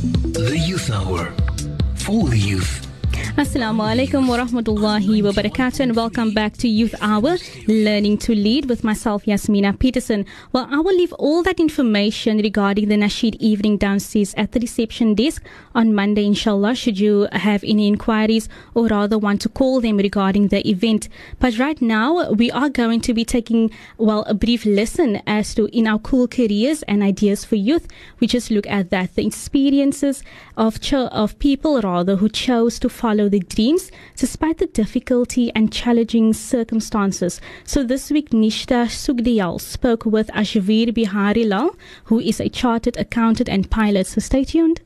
The Youth Hour for the youth. Assalamu alaikum wa rahmatullahi wa barakatuh and welcome back to Youth Hour, Learning to Lead with myself, Yasmina Peterson. Well, I will leave all that information regarding the Nasheed evening downstairs at the reception desk on Monday, inshallah, should you have any inquiries or rather want to call them regarding the event. But right now, we are going to be taking, well, a brief lesson as to in our cool careers and ideas for youth. We just look at that, the experiences of, cho- of people rather who chose to follow their dreams despite the difficulty and challenging circumstances. So this week, Nishta Sookdiyal spoke with Ashveer Beeharilal, who is a chartered accountant and pilot. So stay tuned.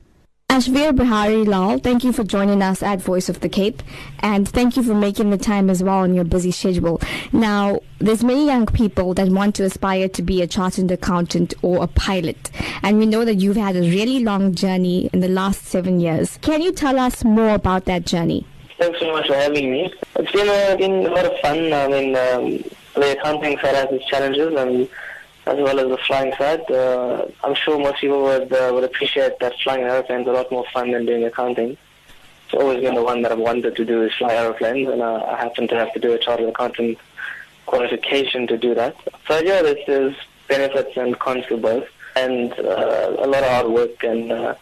Ashveer Beeharilal, thank you for joining us at Voice of the Cape, and thank you for making the time as well on your busy schedule. Now, there's many young people that want to aspire to be a chartered accountant or a pilot, and we know that you've had a really long journey in the last seven years. Can you tell us more about that journey? Thanks so much for having me. It's been a, been a lot of fun. I mean, um, the accounting side has its challenges, and as well as the flying side. Uh, I'm sure most people would uh, would appreciate that flying aeroplanes a lot more fun than doing accounting. It's always been the one that I've wanted to do is fly aeroplanes, and uh, I happen to have to do a chartered accountant qualification to do that. So yeah, there's, there's benefits and cons to both, and uh, a lot of hard work and uh,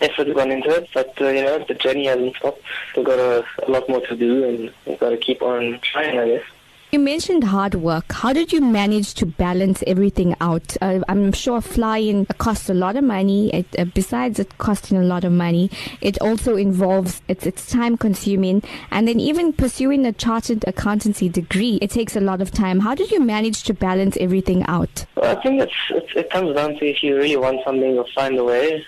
effort gone into it. But uh, you know, the journey hasn't stopped. We've got a, a lot more to do, and we've got to keep on trying, I guess. You mentioned hard work. How did you manage to balance everything out? Uh, I'm sure flying costs a lot of money. It, uh, besides it costing a lot of money, it also involves it's it's time consuming, and then even pursuing a chartered accountancy degree, it takes a lot of time. How did you manage to balance everything out? Well, I think it's, it's, it comes down to if you really want something, you'll find a way.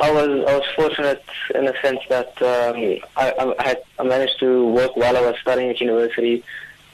I was I was fortunate in a sense that um, I, I had I managed to work while I was studying at university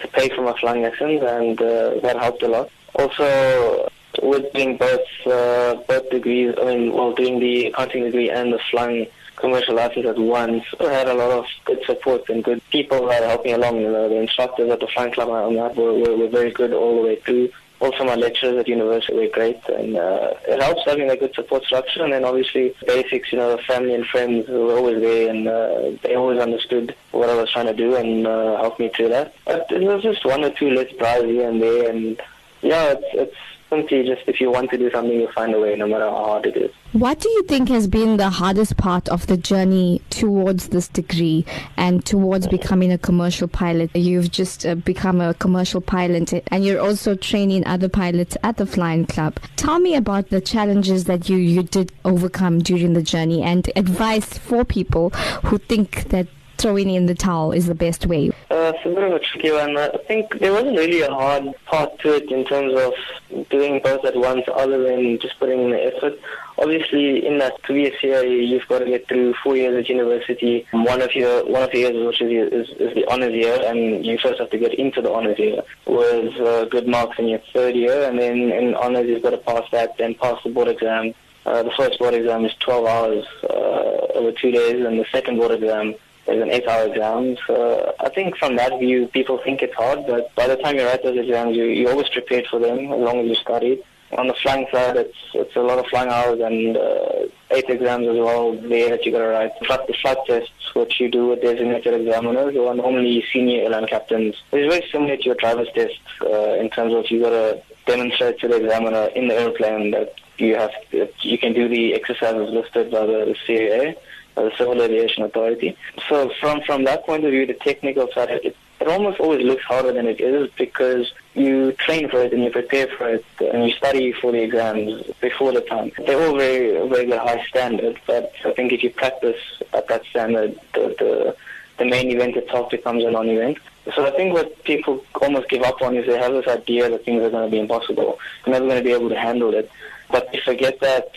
to pay for my flying lessons, and uh, that helped a lot. Also, with doing both uh, both degrees, I mean, well, doing the accounting degree and the flying commercial license at once, I had a lot of good support and good people that helped me along. You know, the instructors at the flying club that were, were, were very good all the way through. Also, my lecturers at university were great, and uh, it helps having a good support structure. And then, obviously, basics. You know, the family and friends were always there, and uh, they always understood what I was trying to do and uh, helped me through that. But it was just one or two let's drive here and there, and yeah, it's it's simply just if you want to do something, you'll find a way, no matter how hard it is. What do you think has been the hardest part of the journey towards this degree and towards becoming a commercial pilot? You've just uh, become a commercial pilot and you're also training other pilots at the Flying Club. Tell me about the challenges that you, you did overcome during the journey and advice for people who think that throwing in the towel is the best way. Uh, it's a bit of a tricky one. I think there wasn't really a hard part to it in terms of doing both at once other than just putting in the effort. Obviously, in that previous year, you've got to get through four years at university. One of your one of the years, which is, is, is the honors year, and you first have to get into the honors year, with uh, good marks in your third year, and then in honors you've got to pass that, then pass the board exam. Uh, the first board exam is 12 hours uh, over two days, and the second board exam is an eight-hour exam. So I think from that view, people think it's hard, but by the time you write those exams, you, you're always prepared for them as long as you studied. On the flying side, it's it's a lot of flying hours and uh, eight exams as well there that you got to write. Plus the flight tests, which you do with designated examiners who are normally senior airline captains. It's very similar to your driver's test uh, in terms of you got to demonstrate to the examiner in the airplane that you have you can do the exercises listed by the CAA the Civil Aviation Authority. So from from that point of view, the technical side, it, it almost always looks harder than it is because you train for it and you prepare for it and you study for the exams before the time. They're all very very high standard, but I think if you practice at that standard, the the, the main event itself becomes a non-event. So I think what people almost give up on is they have this idea that things are going to be impossible. They're never going to be able to handle it. But they forget that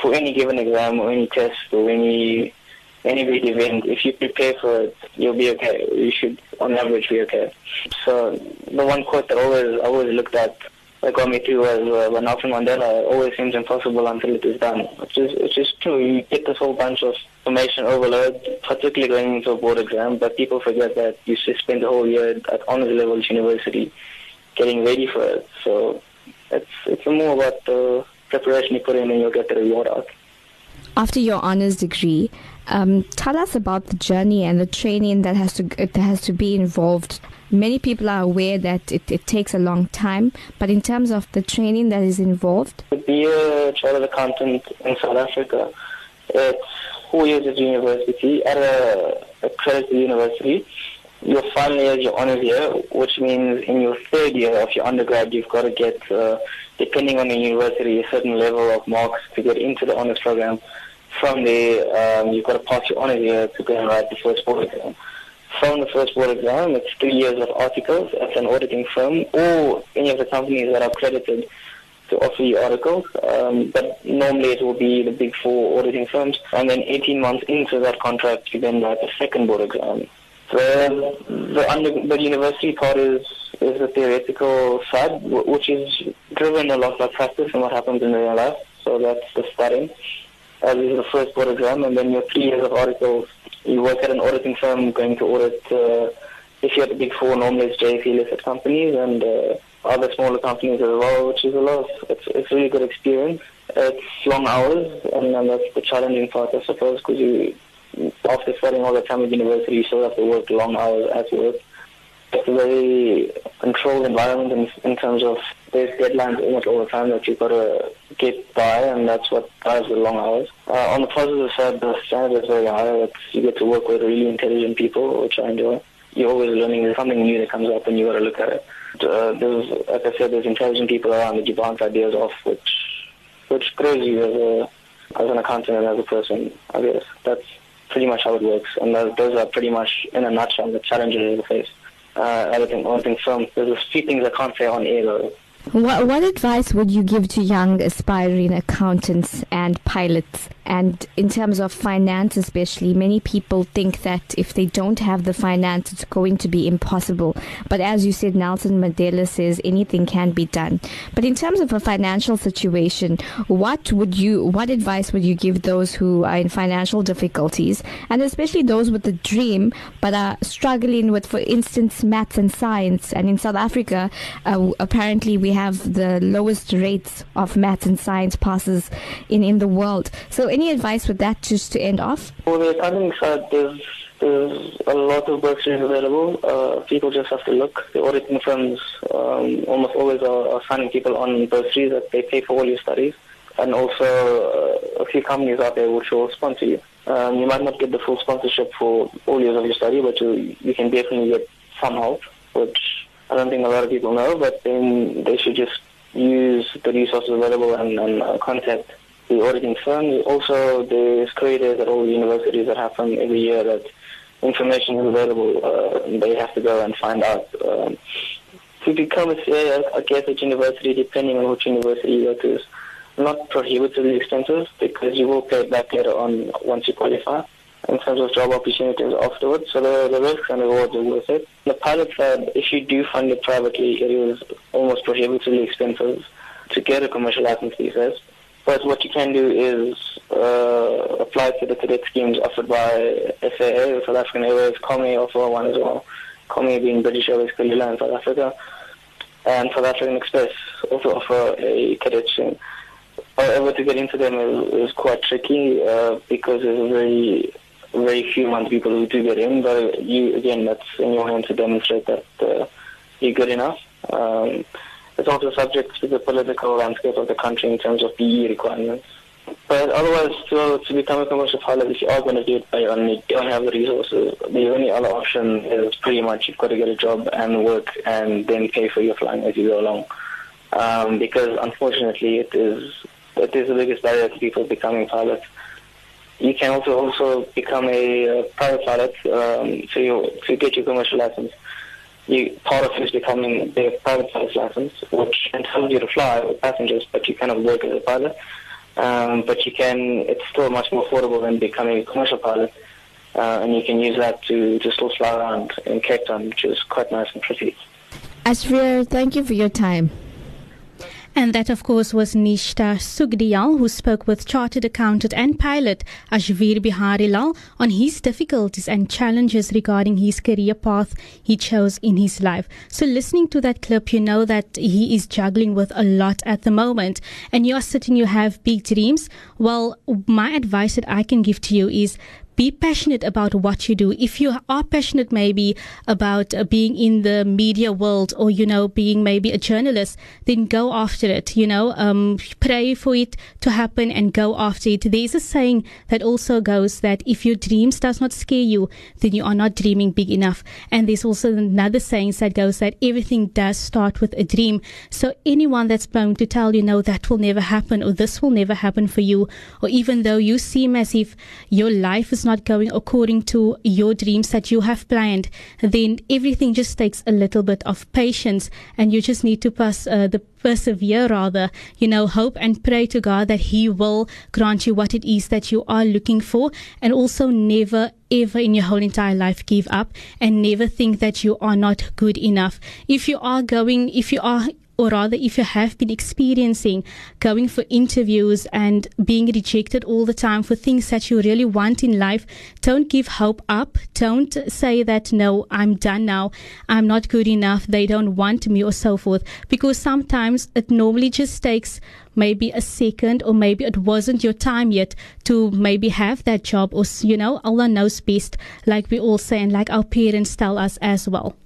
for any given exam or any test or any any big event, if you prepare for it, you'll be okay. You should, on average, be okay. So the one quote that always always looked at that got me through was uh, when Nelson Mandela always seems impossible until it is done, which is which is true. You get this whole bunch of information overload, particularly going into a board exam, but people forget that you spend the whole year at honors level university getting ready for it. So it's it's more about the preparation you put in and you'll get the reward out. After your honors degree, um, tell us about the journey and the training that has to that has to be involved. Many people are aware that it, it takes a long time, but in terms of the training that is involved, To be a chartered accountant in South Africa, it's four years at university at a accredited university. Your final year is your honors year, which means in your third year of your undergrad, you've got to get, uh, depending on the university, a certain level of marks to get into the honors program. From there, um, you've got to pass your honors year to go and write the first board exam. From the first board exam, it's three years of articles at an auditing firm or any of the companies that are accredited to offer you articles, um, but normally it will be the big four auditing firms. And then 18 months into that contract, you then write the second board exam. The, the, under, the university part is, is the theoretical side, which is driven a lot by practice and what happens in real life. So that's the starting. Uh, this is the first board exam, and then your three years of articles. You work at an auditing firm going to audit, uh, if you're at the big four, normally it's JSE listed companies and uh, other smaller companies as well, which is a lot of, it's, it's really good experience. It's long hours, and, and that's the challenging part, I suppose, because you, after studying all the time at university, you still have to work long hours at work. It's a very controlled environment in, in terms of there's deadlines almost all the time that you've got to get by, and that's what drives the long hours. Uh, on the positive side, the standard is very high. It's, you get to work with really intelligent people, which I enjoy. You're always learning. There's something new that comes up, and you got to look at it. Uh, there's, like I said, there's intelligent people around that you bounce ideas off, which which grows you as a as an accountant and as a person. I guess that's pretty much how it works, and those, those are pretty much in a nutshell the challenges we face. Uh, everything, everything from there's a few things I can't say on air though. what, what advice would you give to young aspiring accountants and pilots? And in terms of finance, especially, many people think that if they don't have the finance, it's going to be impossible. But as you said, Nelson Mandela says anything can be done. But in terms of a financial situation, what would you, what advice would you give those who are in financial difficulties, and especially those with a dream but are struggling with, for instance, maths and science? And in South Africa, uh, apparently we have the lowest rates of maths and science passes in in the world. So any advice with that just to end off? For the accounting side, there's there's a lot of bursaries available. Uh, people just have to look. The auditing firms um, almost always are, are signing people on bursaries that they pay for all your studies, and also uh, a few companies out there which will sponsor you. Um, you might not get the full sponsorship for all years of your study, but you you can definitely get some help, which I don't think a lot of people know. But then they should just use the resources available and, and uh, contact the auditing firms. Also, there's creators at all the universities that happen every year that information is available. Uh, they have to go and find out. Um, to become a CA, I guess at university, depending on which university you go to, is not prohibitively expensive because you will pay back later on once you qualify in terms of job opportunities afterwards. So the, the risks and rewards are worth it. The pilot side, if you do fund it privately, it is almost prohibitively expensive to get a commercial license. But what you can do is uh, apply for the cadet schemes offered by SAA, South African Airways, Comair offer one as well. Comair being British Airways Kulula in South Africa. And South African Express also offer a cadet scheme. However, to get into them is, is quite tricky uh, because there's very, very few amount of people who do get in. But you, again, that's in your hands to demonstrate that uh, you're good enough. Um, it's also subject to the political landscape of the country in terms of BE requirements. But otherwise, to, become a commercial pilot, if you are going to do it by your own, you don't have the resources. The only other option is pretty much you've got to get a job and work and then pay for your flying as you go along. Um, because unfortunately, it is it is the biggest barrier to people becoming pilots. You can also also become a, uh private pilot um, to you, to get your commercial license. You part of it is becoming the private pilot's license, which entitles you to fly with passengers, but you cannot work as a pilot. Um, but you can, it's still much more affordable than becoming a commercial pilot. Uh, and you can use that to, to still fly around in Cape Town, which is quite nice and pretty. Ashveer, thank you for your time. And that, of course, was Nishta Sookdiyal, who spoke with chartered accountant and pilot Ashveer Beeharilal on his difficulties and challenges regarding his career path he chose in his life. So, listening to that clip, you know that he is juggling with a lot at the moment, and you are sitting, you have big dreams. Well, my advice that I can give to you is be passionate about what you do. If you are passionate maybe about uh, being in the media world or, you know, being maybe a journalist, then go after it, you know, um, pray for it to happen and go after it. There's a saying that also goes that if your dreams does not scare you, then you are not dreaming big enough. And there's also another saying that goes that everything does start with a dream. So anyone that's prone to tell you, no, that will never happen or this will never happen for you, or even though you seem as if your life is not going according to your dreams that you have planned, then everything just takes a little bit of patience and you just need to pass uh, the persevere rather, you know, hope and pray to God that He will grant you what it is that you are looking for and also never ever in your whole entire life give up and never think that you are not good enough. If you are going, if you are or rather if you have been experiencing going for interviews and being rejected all the time for things that you really want in life, don't give hope up. Don't say that, no, I'm done now. I'm not good enough. They don't want me or so forth. Because sometimes it normally just takes maybe a second or maybe it wasn't your time yet to maybe have that job or, you know, Allah knows best, like we all say and like our parents tell us as well.